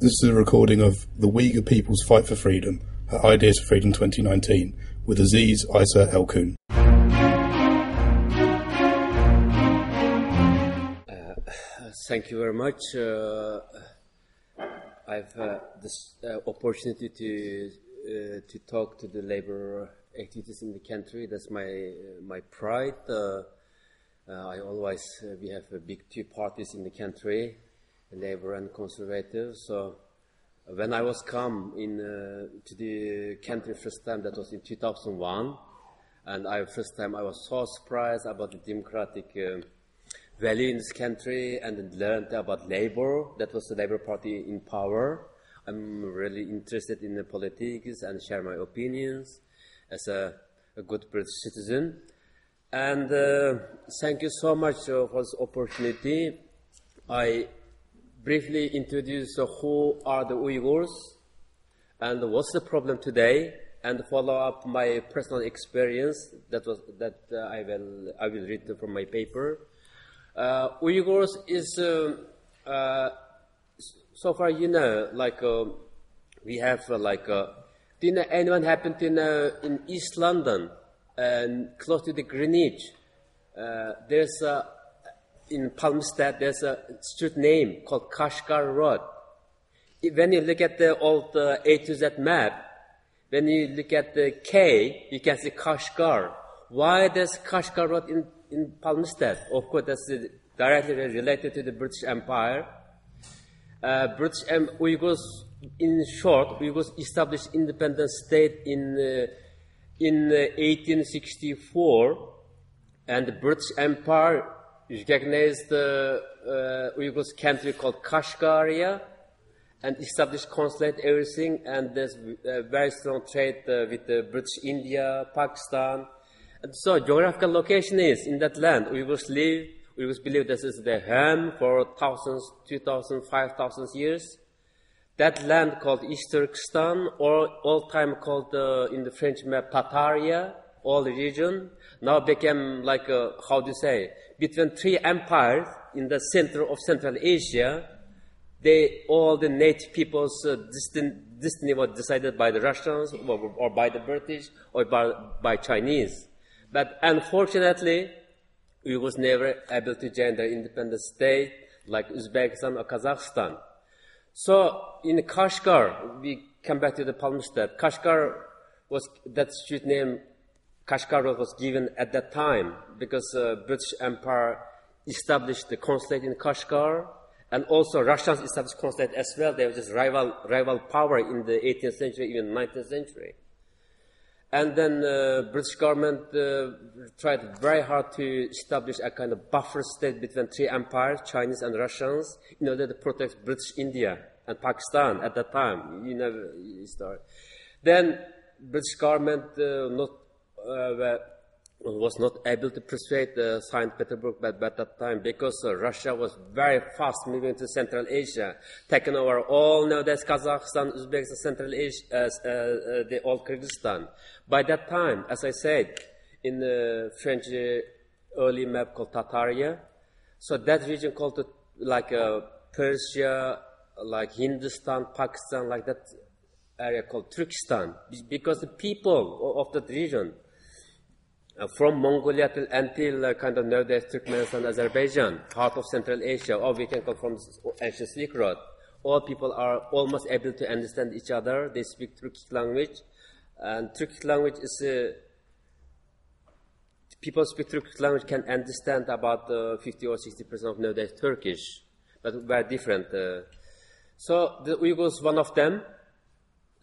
This is a recording of the Uyghur People's Fight for Freedom at Ideas for Freedom 2019 with Aziz Isa Elkun. Uh, thank you very much. Uh, I've uh, this uh, opportunity to uh, to talk to the labor activities in the country. That's my my pride. I always we have big two parties in the country labor and conservative. So when I was come in uh, to the country first time, that was in 2001, and I first time I was so surprised about the democratic uh, value in this country and learned about labor. That was the Labor Party in power. I'm really interested in the politics and share my opinions as a, a good British citizen. And uh, thank you so much uh, for this opportunity. I briefly introduce who are the Uyghurs and what's the problem today, and follow up my personal experience that was that uh, I will I will read from my paper. Uh, Uyghurs is uh, uh so far you know like uh, we have uh, like you anyone happen to know in East London and close to the Greenwich there's a in Plumstead, there's a street name called Kashgar Road. When you look at the old uh, A to Z map, when you look at the K, you can see Kashgar. Why does Kashgar Road in, in Plumstead? Of course, that's directly related to the British Empire. Uh, British um, Uyghurs, in short, Uyghurs established independent state in uh, in 1864, uh, and the British Empire recognized the uh, Uyghurs country called Kashgaria and established consulate everything and there's a very strong trade uh, with uh, British India, Pakistan. And so geographical location is in that land. Uyghurs live, Uyghurs believe this is their home for thousands, two thousand, five thousand years. That land called East Turkestan or all time called uh, in the French map Tataria, all the region, now became like, uh, how do you say, between three empires in the center of Central Asia, they, all the native people's uh, destiny, was decided by the Russians or, or by the British or by, by, Chinese. But unfortunately, we was never able to join the independent state like Uzbekistan or Kazakhstan. So in Kashgar, we come back to the Plumstead. Kashgar was that street name Kashgar was given at that time because uh, British Empire established the consulate in Kashgar, and also Russians established consulate as well. They were just rival rival power in the 18th century, even 19th century. And then uh, British government uh, tried very hard to establish a kind of buffer state between three empires, Chinese and Russians, in order to protect British India and Pakistan at that time. You know, start. Then British government uh, not uh, was not able to persuade uh, St. Petersburg at, at that time because uh, Russia was very fast moving to Central Asia, taking over all nowadays Kazakhstan, Uzbekistan, Central Asia, uh, uh, the old Kyrgyzstan. By that time, as I said, in the French uh, early map called Tataria, so that region called like Persia, like Hindustan, Pakistan, like that area called Turkestan, because the people of that region uh, from Mongolia till, until uh, kind of nowadays Turkmenistan, Azerbaijan, part of Central Asia, or we can call from ancient Silk Road. All people are almost able to understand each other. They speak Turkic language, and Turkic language is uh, people speak Turkic language can understand about uh, 50 or 60 percent of nowadays Turkish, but very different. Uh, so the Uyghurs, one of them,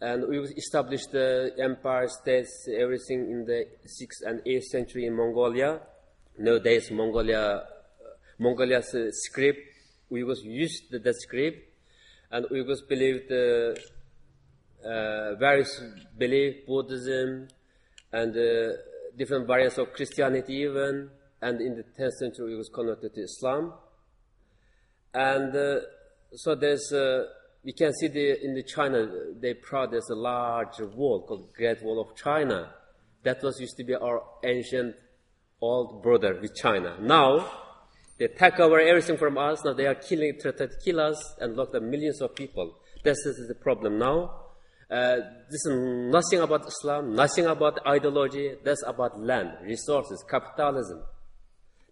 and we established the empire states, everything in the 6th and 8th century in Mongolia. Nowadays, Mongolia, uh, Mongolia's uh, script, Uyghurs used the, script, and Uyghurs believed uh, uh, various belief, Buddhism, and uh, different variants of Christianity even, and in the 10th century was converted to Islam. And uh, so there's we can see the, in the China, they produce a large wall called Great Wall of China. That was used to be our ancient old border with China. Now, they take over everything from us. Now they are killing, trying to kill us and lock up millions of people. This is the problem now. Uh, this is nothing about Islam, nothing about ideology. That's about land, resources, capitalism.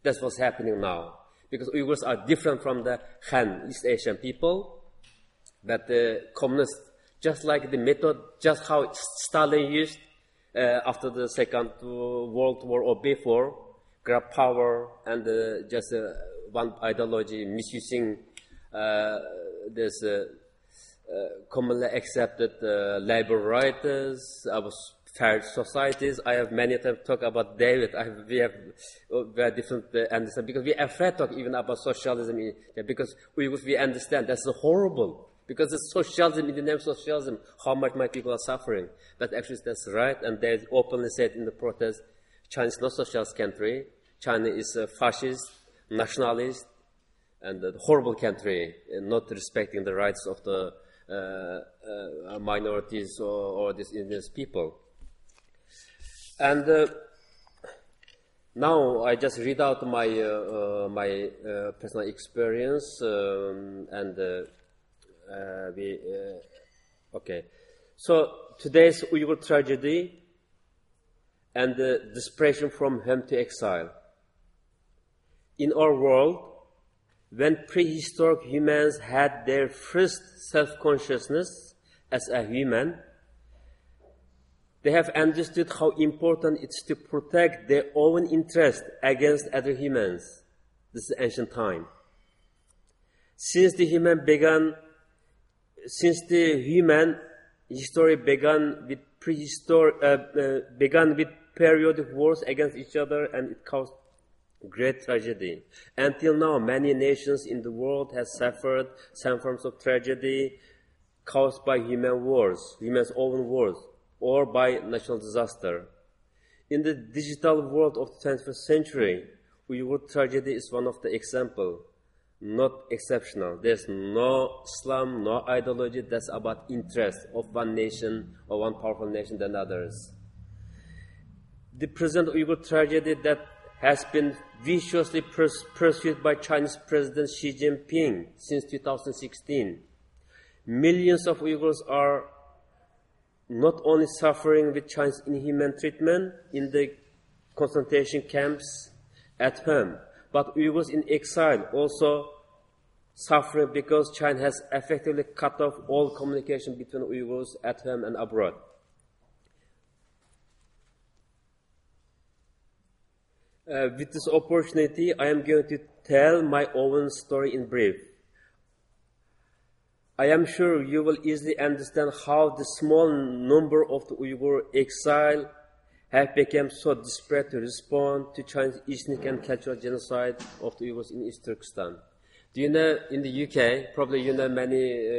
That's what's happening now. Because Uyghurs are different from the Han, East Asian people. But the communists, just like the method, just how Stalin used uh, after the Second World War or before, grab power and uh, just uh, one ideology, misusing uh, this uh, uh, commonly accepted labor rights, our fair societies. I have many times talked about David. Have, we have very different understanding because we are afraid to talk even about socialism because we, we understand that's horrible. Because it's socialism in the name of socialism, how much my people are suffering. But actually that's right, and they openly said in the protest, China is not a socialist country. China is a fascist, nationalist, and a horrible country, not respecting the rights of the uh, uh, minorities or, or these indigenous people. And uh, now I just read out my uh, uh, my uh, personal experience um, and Uh, we uh, okay. So today's Uyghur tragedy and the desperation from home to exile. In our world, when prehistoric humans had their first self-consciousness as a human, they have understood how important it is to protect their own interest against other humans. This is ancient time. Since the human began, since the human history began with prehistoric, uh, uh, began with periodic wars against each other and it caused great tragedy. Until now, many nations in the world have suffered some forms of tragedy caused by human wars, human's own wars, or by natural disaster. In the digital world of the 21st century, Uyghur tragedy is one of the example, not exceptional. There's no Islam, no ideology that's about interest of one nation or one powerful nation than others. The present Uyghur tragedy that has been viciously pursued by Chinese President Xi Jinping since 2016. Millions of Uyghurs are not only suffering with Chinese inhuman treatment in the concentration camps at home, but Uyghurs in exile also suffering because China has effectively cut off all communication between Uyghurs at home and abroad. Uh, with this opportunity, I am going to tell my own story in brief. I am sure you will easily understand how the small number of the Uyghur exile have become so desperate to respond to Chinese ethnic and cultural genocide of the Uyghurs in East Turkestan. Do you know in the UK, probably you know many, uh,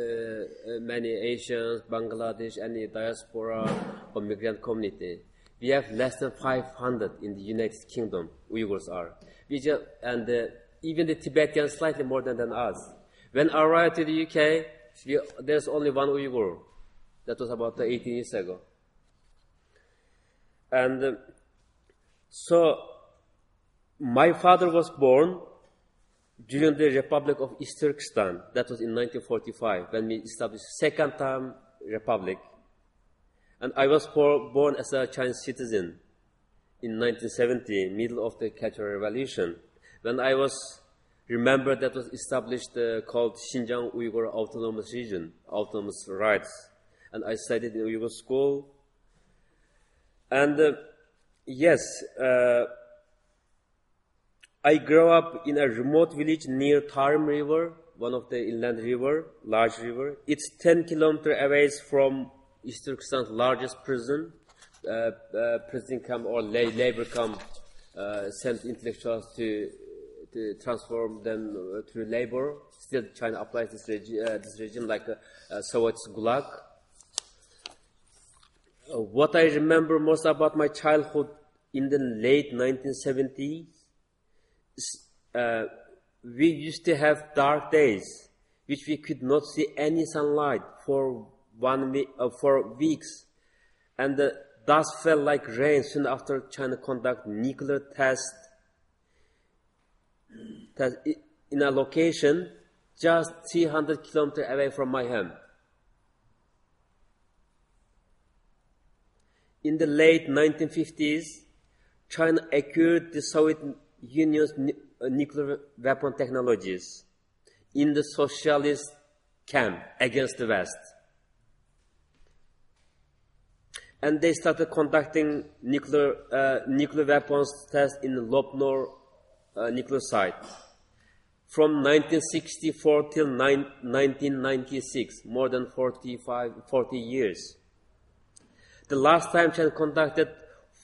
uh, uh, many Asians, Bangladesh, any diaspora or migrant community. We have less than 500 in the United Kingdom, Uyghurs are. We just, and uh, even the Tibetans slightly more than, than us. When I arrived to the UK, we, there's only one Uyghur. That was about 18 years ago. And uh, so, my father was born during the Republic of East Turkestan. That was in 1945 when we established second time republic. And I was born as a Chinese citizen in 1970, middle of the Cultural Revolution. When I was remembered that was established uh, called Xinjiang Uyghur Autonomous Region, Autonomous Rights. And I studied in Uyghur school. And uh, yes, uh, I grew up in a remote village near Tarim River, one of the inland river, large river. It's 10 kilometers away from Turkestan's largest prison. Uh, uh, prison camp or la- labor camp uh, sent intellectuals to, to transform them uh, to labor. Still, China applies this, regi- uh, this regime like uh, uh, Soviet's Gulag. what I remember most about my childhood in the late 1970s, we used to have dark days, which we could not see any sunlight for one week, uh, for weeks, and the dust fell like rain soon after China conduct nuclear test, test in a location just 300 kilometers away from my home. In the late 1950s, China acquired the Soviet Union's uh, nuclear weapon technologies in the socialist camp against the West. And they started conducting nuclear, uh, nuclear weapons tests in Lopnor uh, nuclear site from 1964 till 1996, more than 45, 40 years. The last time China conducted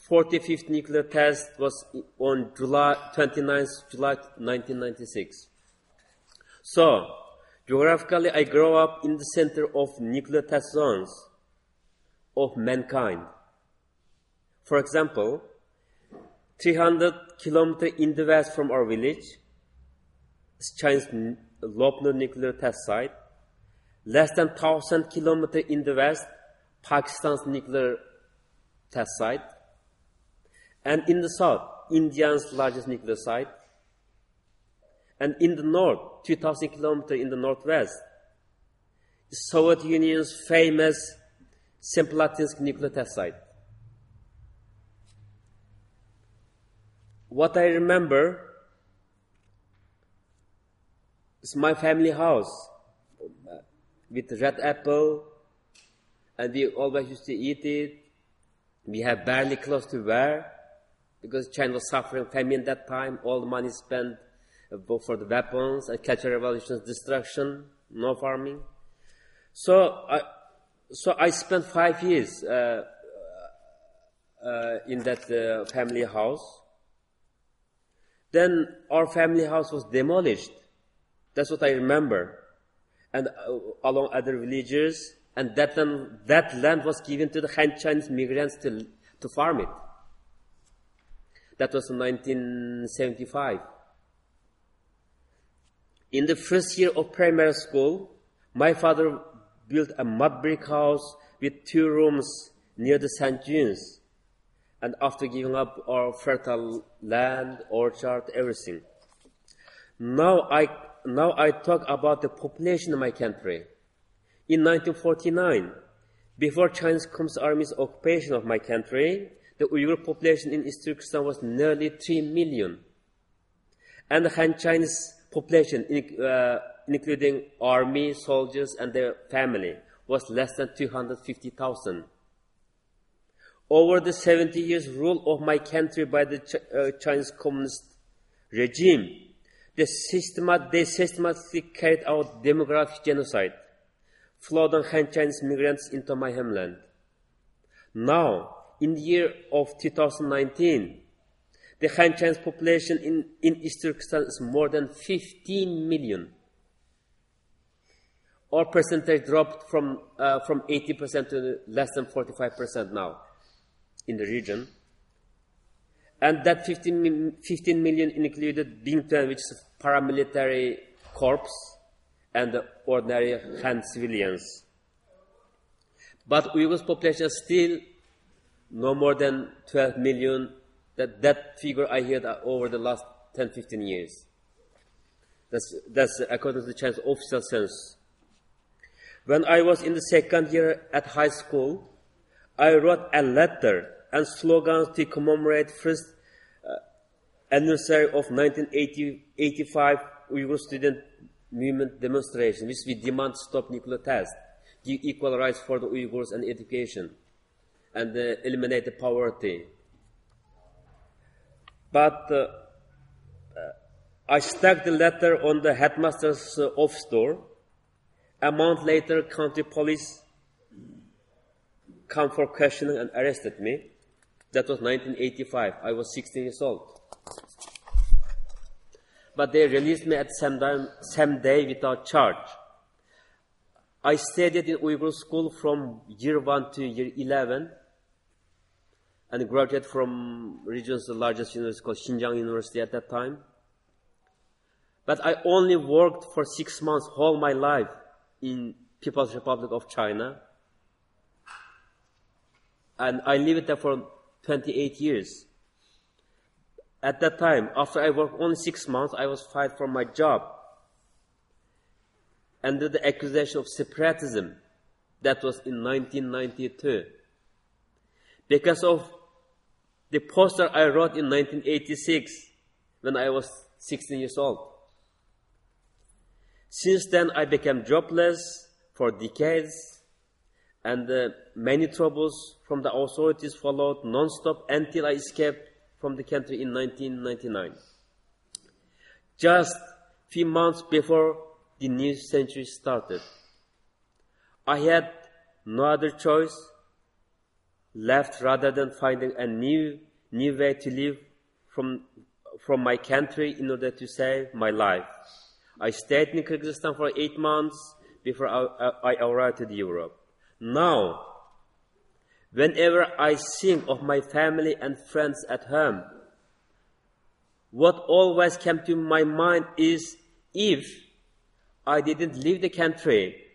45th nuclear test was on July 29th, July 1996. So, geographically, I grew up in the center of nuclear test zones of mankind. For example, 300 kilometers in the west from our village, China's Lopnor nuclear test site. Less than 1,000 kilometers in the west, Pakistan's nuclear test site. And in the south, India's largest nuclear site. And in the north, 2,000 kilometers in the northwest, the Soviet Union's famous Semipalatinsk nuclear test site. What I remember is my family house with red apple, and we always used to eat it. We have barely clothes to wear because China was suffering famine at that time. All the money spent for the weapons and Cultural Revolution's destruction, no farming. So I, so I spent five years uh, uh, in that uh, family house. Then our family house was demolished that's what I remember. And uh, along other villages, and that, um, that land was given to the Han Chinese migrants to, to farm it. That was in 1975. In the first year of primary school, my father built a mud brick house with two rooms near the St. Junes. And after giving up our fertile land, orchard, everything. Now I now I talk about the population of my country. In 1949, before Chinese Communist Army's occupation of my country, the Uyghur population in East Turkestan was nearly 3 million. And the Han Chinese population, uh, including army, soldiers, and their family, was less than 250,000. Over the 70 years rule of my country by the Ch- uh, Chinese Communist regime, they, systemat- they systematically carried out demographic genocide, flooding Han Chinese migrants into my homeland. Now, in the year of 2019, the Han Chinese population in, in East Turkestan is more than 15 million. Our percentage dropped from, uh, from 80% to less than 45% now in the region. And that 15, 15 million included Bingtuan, which is a paramilitary corps, and the ordinary Han civilians. But Uyghurs population still no more than 12 million. That, that figure I heard over the last 10, 15 years. That's, that's according to the Chinese official census. When I was in the second year at high school, I wrote a letter and slogans to commemorate first uh, anniversary of 1985 Uyghur student movement demonstration, which we demand stop nuclear test, give equal rights for the Uyghurs and education, and eliminate poverty. But uh, uh I stuck the letter on the headmaster's uh, office door. A month later, county police come for questioning and arrested me. That was 1985. I was 16 years old. But they released me at same, time, same day without charge. I studied in Uyghur school from year 1 to year 11 and graduated from region's largest university called Xinjiang University at that time. But I only worked for six months all my life in People's Republic of China. And I lived there for 28 years. At that time, after I worked only six months, I was fired from my job. under the accusation of separatism. That was in 1992. Because of the poster I wrote in 1986 when I was 16 years old. Since then, I became jobless for decades, and uh, many troubles from the authorities followed non-stop until I escaped from the country in 1999. Just few months before the new century started, I had no other choice left rather than finding a new new way to live from from my country in order to save my life. I stayed in Kyrgyzstan for eight months before I, I arrived to Europe. Now, whenever I think of my family and friends at home, what always came to my mind is if I didn't leave the country,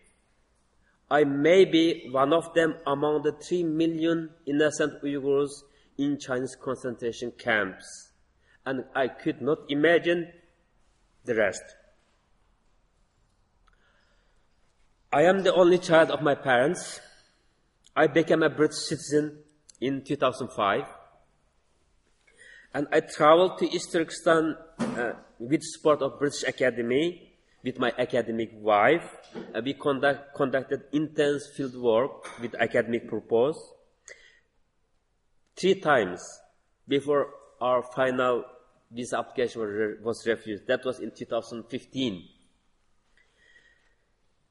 I may be one of them among the three million innocent Uyghurs in Chinese concentration camps. And I could not imagine the rest. I am the only child of my parents. I became a British citizen in 2005. And I traveled to East Turkestan uh, with support of British Academy with my academic wife. We conduct, conducted intense field work with academic purpose. Three times before our final visa application was, was refused. That was in 2015.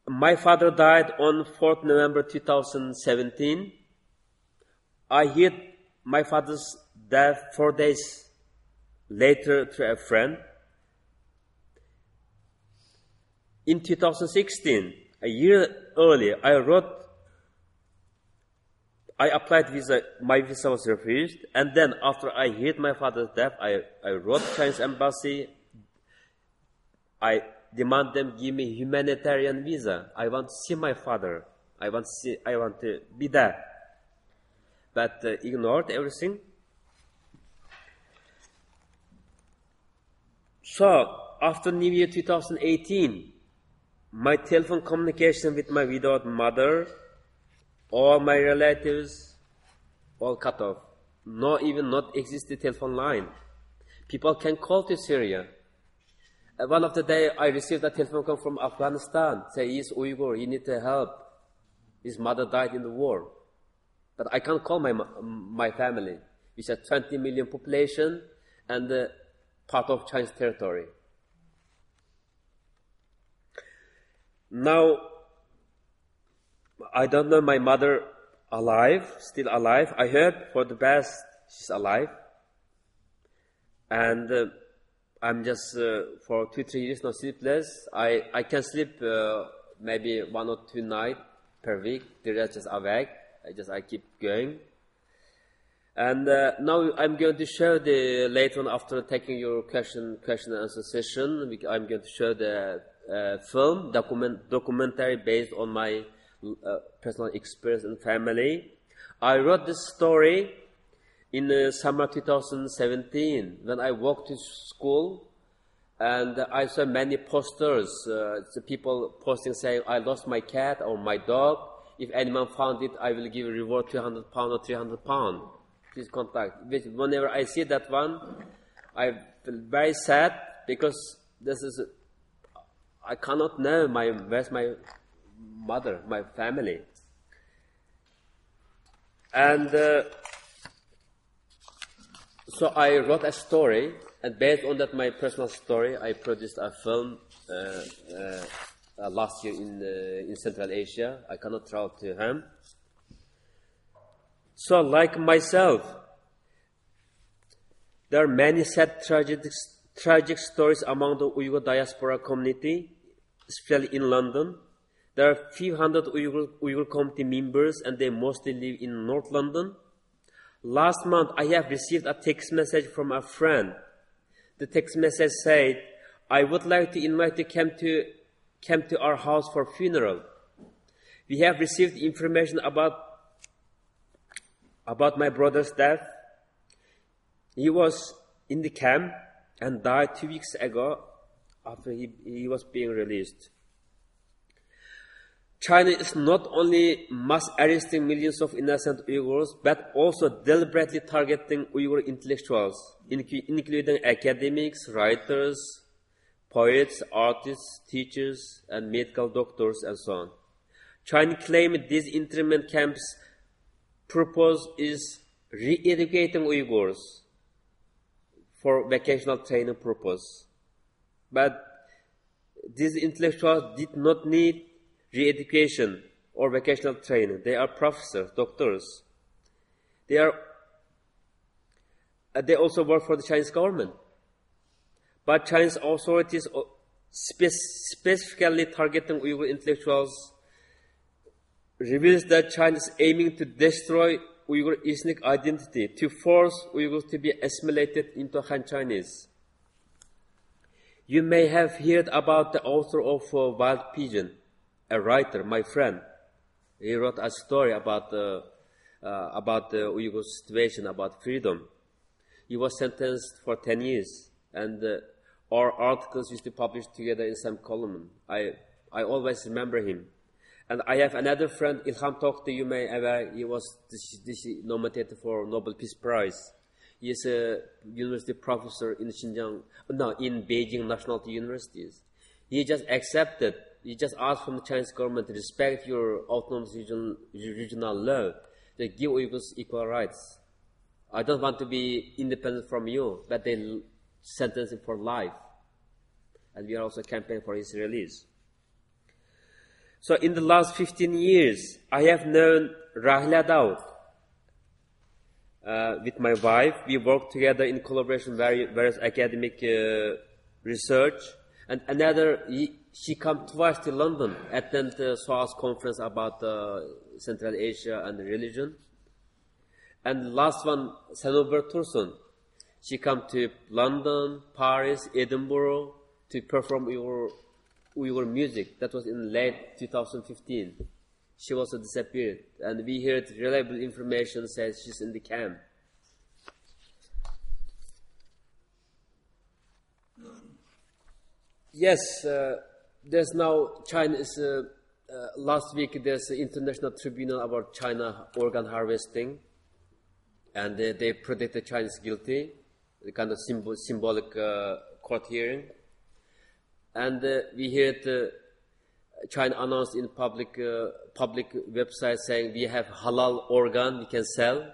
My father died on 4th November 2017. I heard my father's death four days later through a friend. In 2016, a year earlier, I wrote, I applied visa, my visa was refused, and then after I heard my father's death, I, I wrote Chinese embassy. I demand them give me humanitarian visa. I want to see my father. I want to see, I want to be there. But uh, ignored everything. So after New Year 2018, my telephone communication with my widowed mother, all my relatives, all cut off. No, even not existing telephone line. People can call to Syria. One of the day, I received a telephone call from Afghanistan. Say, he's Uyghur, he need help. His mother died in the war. But I can't call my, my family, which has 20 million population and uh, part of Chinese territory. Now, I don't know my mother alive, still alive. I heard for the best she's alive. And uh, I'm just uh, for two, three years not sleepless. I, I can sleep uh, maybe one or two nights per week. The rest just awake. I just I keep going. And uh, now I'm going to show the later on after taking your question question and answer session. I'm going to show the uh, film document documentary based on my uh, personal experience and family. I wrote this story in the summer 2017 when I walked to school and I saw many posters, uh, people posting saying, I lost my cat or my dog. If anyone found it, I will give a reward 200 pound or 300 pound. Please contact. Whenever I see that one, I feel very sad because this is, I cannot know my, where's my mother, my family. And uh, so I wrote a story, and based on that, my personal story, I produced a film uh, uh, uh last year in uh, in Central Asia. I cannot travel to him. So, like myself, there are many sad tragic tragic stories among the Uyghur diaspora community, especially in London. There are a few hundred Uyghur, Uyghur community members, and they mostly live in North London. Last month, I have received a text message from a friend. The text message said, I would like to invite you come to, come to our house for funeral. We have received information about, about my brother's death. He was in the camp and died two weeks ago after he, he was being released. China is not only mass arresting millions of innocent Uyghurs, but also deliberately targeting Uyghur intellectuals, including academics, writers, poets, artists, teachers, and medical doctors, and so on. China claimed these internment camps' purpose is re-educating Uyghurs for vocational training purpose. But these intellectuals did not need re-education or vocational training. They are professors, doctors. They are. Uh, they also work for the Chinese government. But Chinese authorities spe- specifically targeting Uyghur intellectuals reveals that China is aiming to destroy Uyghur ethnic identity, to force Uyghurs to be assimilated into Han Chinese. You may have heard about the author of uh, Wild Pigeon, a writer, my friend. He wrote a story about the, uh, about the Uyghur situation, about freedom. He was sentenced for 10 years, and uh, our articles used to publish together in some column. I, I always remember him. And I have another friend, Ilham Tohti, you may ever, uh, he was this, this nominated for Nobel Peace Prize. He is a university professor in Xinjiang, no, in Beijing National Universities. He just accepted you just asked from the Chinese government to respect your autonomous region, regional law. They give Uyghurs equal rights. I don't want to be independent from you, but they sentenced him for life. And we are also campaigning for his release. So in the last 15 years, I have known Rahile Dawut. Uh, with my wife, we work together in collaboration with various academic uh, research. And another, he, she come twice to London, attend the SOAS conference about uh, Central Asia and religion. And last one, Sanubar Tursun. She come to London, Paris, Edinburgh to perform your Uyghur music. That was in late 2015. She also disappeared. And we heard reliable information says she's in the camp. Yes, uh, there's now China is uh, uh, last week there's an international tribunal about China organ harvesting, and they, they predict the Chinese guilty, the kind of symbol, symbolic uh, court hearing, and uh, we heard uh, China announced in public uh, public website saying we have halal organ we can sell.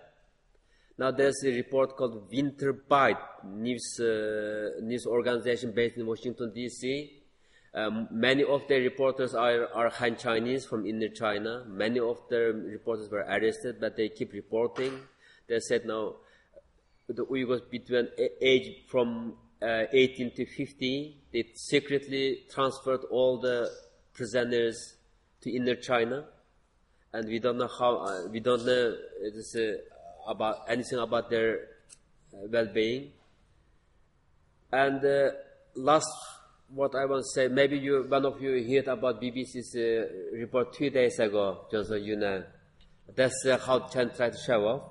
Now there's a report called Winter Bite news news organization based in Washington D.C um, many of their reporters are, are Han Chinese from inner China. Many of their reporters were arrested, but they keep reporting. They said now the Uyghurs between age from uh, 18 to 50, they secretly transferred all the prisoners to inner China, and we don't know how. Uh, we don't know uh, about anything about their well-being. And last what I want to say, maybe you, one of you heard about BBC's uh, report two days ago, Johnson Yunnan. That's uh, how China tried to show off.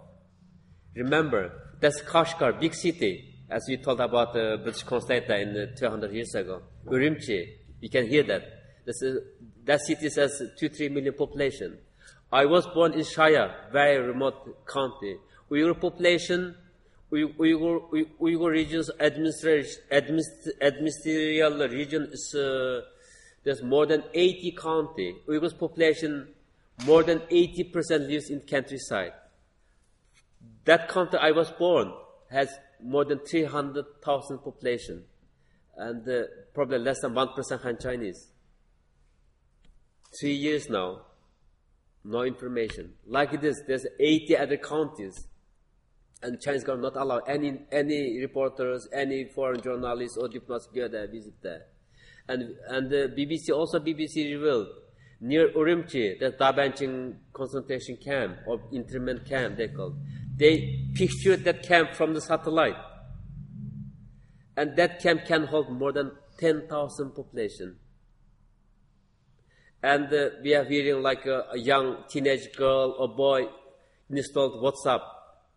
Remember, that's Kashgar, big city, as we told about uh, British Constanta in uh, 200 years ago. Urumqi, you can hear that. That city has two, three million population. I was born in Shaya, very remote county. Uyghur population Uyghur, Uyghur region's administrative region is uh, there's more than 80 county. Uyghur's population, more than 80% lives in countryside. That county I was born has more than 300,000 population, and uh, probably less than 1% Han Chinese. Three years now, no information. Like this, there's 80 other counties and Chinese government not allow any any reporters, any foreign journalists or diplomats go there, visit there. And and the BBC also BBC revealed near Urumqi, the Dabancheng concentration camp or internment camp they called. They pictured that camp from the satellite, and that camp can hold more than ten thousand population. And uh, we are hearing like a, a young teenage girl or boy installed WhatsApp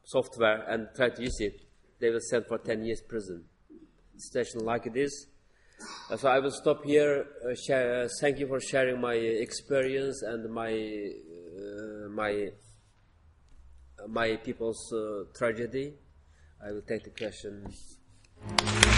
software and tried to use it, they will send for 10 years prison. Situation like this. Uh, so I will stop here. Uh, share, uh, thank you for sharing my experience and my my my people's tragedy. I will take the question.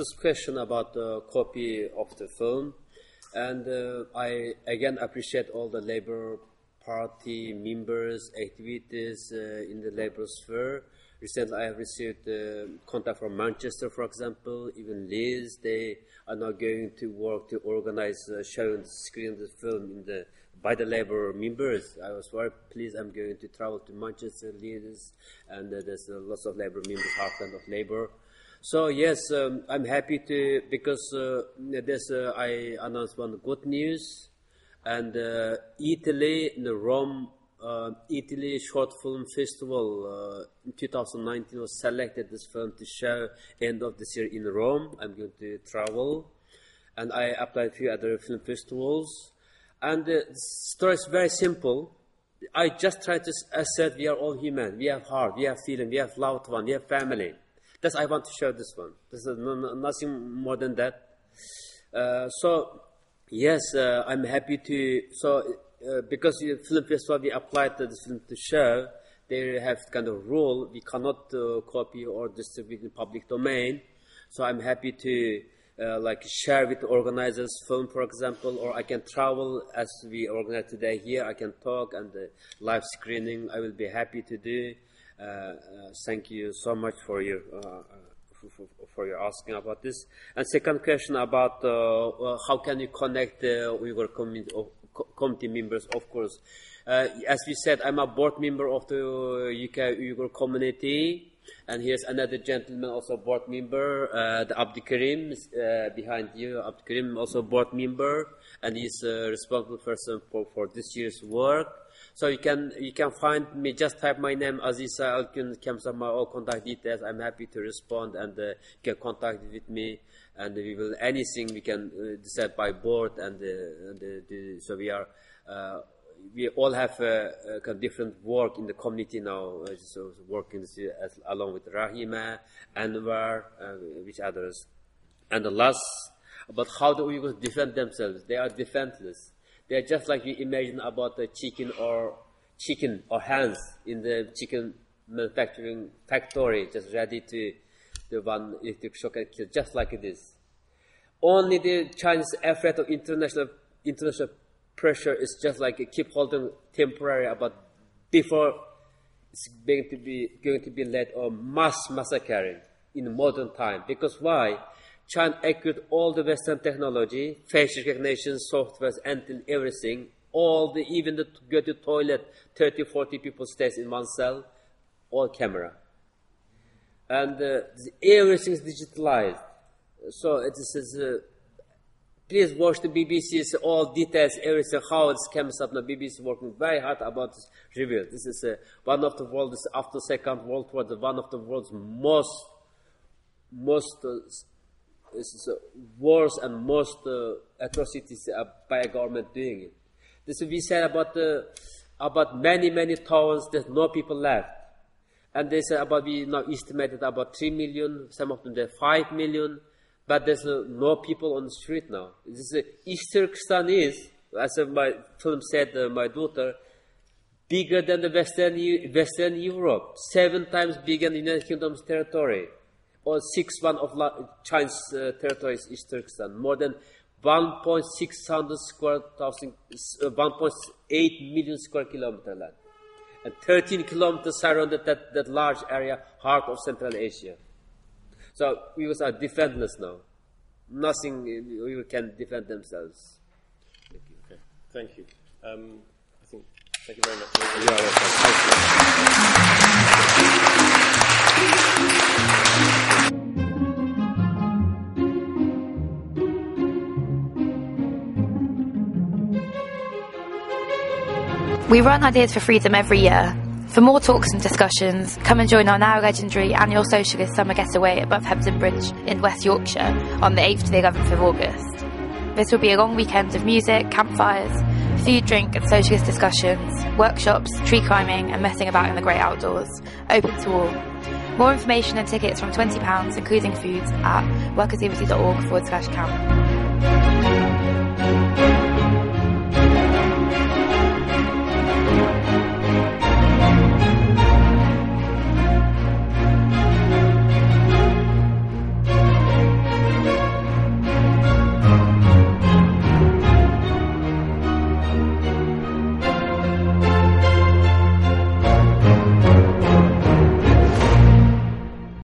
First question about the copy of the film, and uh, I again appreciate all the Labour Party members, activities uh, in the Labour sphere. Recently, I have received uh, contact from Manchester, for example, even Leeds. They are now going to work to organize uh, showing screen the film in the by the Labour members. I was very pleased. I'm going to travel to Manchester, Leeds, and uh, there's uh, lots of Labour members, heartland of Labour. So yes, um, I'm happy to because uh, there's uh, I announced one good news, and uh, Italy the Rome uh, Italy Short Film Festival uh, in 2019 was selected this film to show end of this year in Rome. I'm going to travel, and I applied to other film festivals, and the story is very simple. I just try to assert we are all human. We have heart, we have feeling, we have loved one, we have family. That's I want to share this one. This is no, no, nothing more than that. Uh, so yes, uh, I'm happy to. So uh, because the film festival we applied to this film to show, they have kind of rule we cannot uh, copy or distribute in public domain. So I'm happy to. Uh, like share with organizers film for example or i can travel as we organize today here i can talk and the live screening i will be happy to do uh, uh, Uh, uh, thank you so much for your uh, uh for, your asking about this. And second question about how can you connect the Uyghur community, committee members? Of course, as you said, I'm a board member of the UK Uyghur community. And here's another gentleman, also board member, uh, the Abdikarim uh, behind you. Abdikarim, also board member, and he's responsible for, for this year's work. So you can you can find me. Just type my name Aziza Elkun my all contact details. I'm happy to respond and uh, you can contact with me and we will anything we can uh, decide by board and, uh, and the, so we are uh, we all have a kind of different work in the community now. Uh, so working as, along with Rahima, Anwar, uh, which others, and the last about how the Uyghurs defend themselves. They are defenseless. They're just like you imagine about the chicken or chicken or hens in the chicken manufacturing factory, just ready to the one electric shock and kill, just like this. Only the Chinese effort of international international pressure is just like keep holding temporary about before it's going to be going to be led or mass massacring in modern time. Because why? China acquired all the Western technology, face recognition, software, and everything. All the, even the go to toilet, 30, 40 people stays in one cell, all camera. And uh, everything is digitalized. So it is, uh, please watch the BBC's all details, everything, how it comes up. The BBC is working very hard about this review. This is uh, one of the world's, after Second World War, the one of the world's most, most uh, is worse and most uh, atrocities by a government doing it. This we said about about many many towns there's no people left, and they said about we now estimated about three million. Some of them there five million, but there's no, no people on the street now. This is East Turkestan is, as my film said, uh, my daughter, bigger than the Western Western Europe, seven times bigger than the United Kingdom's territory or six one of Chinese uh, territories is Turkestan. More than 1.600 square thousand, uh, 1.8 million square kilometer land. And 13 kilometers surrounded that, that large area, heart of Central Asia. So we are defenseless now. Nothing we can defend themselves. Thank you. Okay. Thank you. Um, I think, thank you very much. We run Ideas for Freedom every year. For more talks and discussions, come and join our now legendary annual Socialist Summer Getaway Above Hebden Bridge in West Yorkshire on the 8th to the 11th of August. This will be a long weekend of music, campfires, food, drink, and socialist discussions, workshops, tree climbing, and messing about in the great outdoors, open to all. More information and tickets from £20, including foods, at workersliberty.org forward slash camp.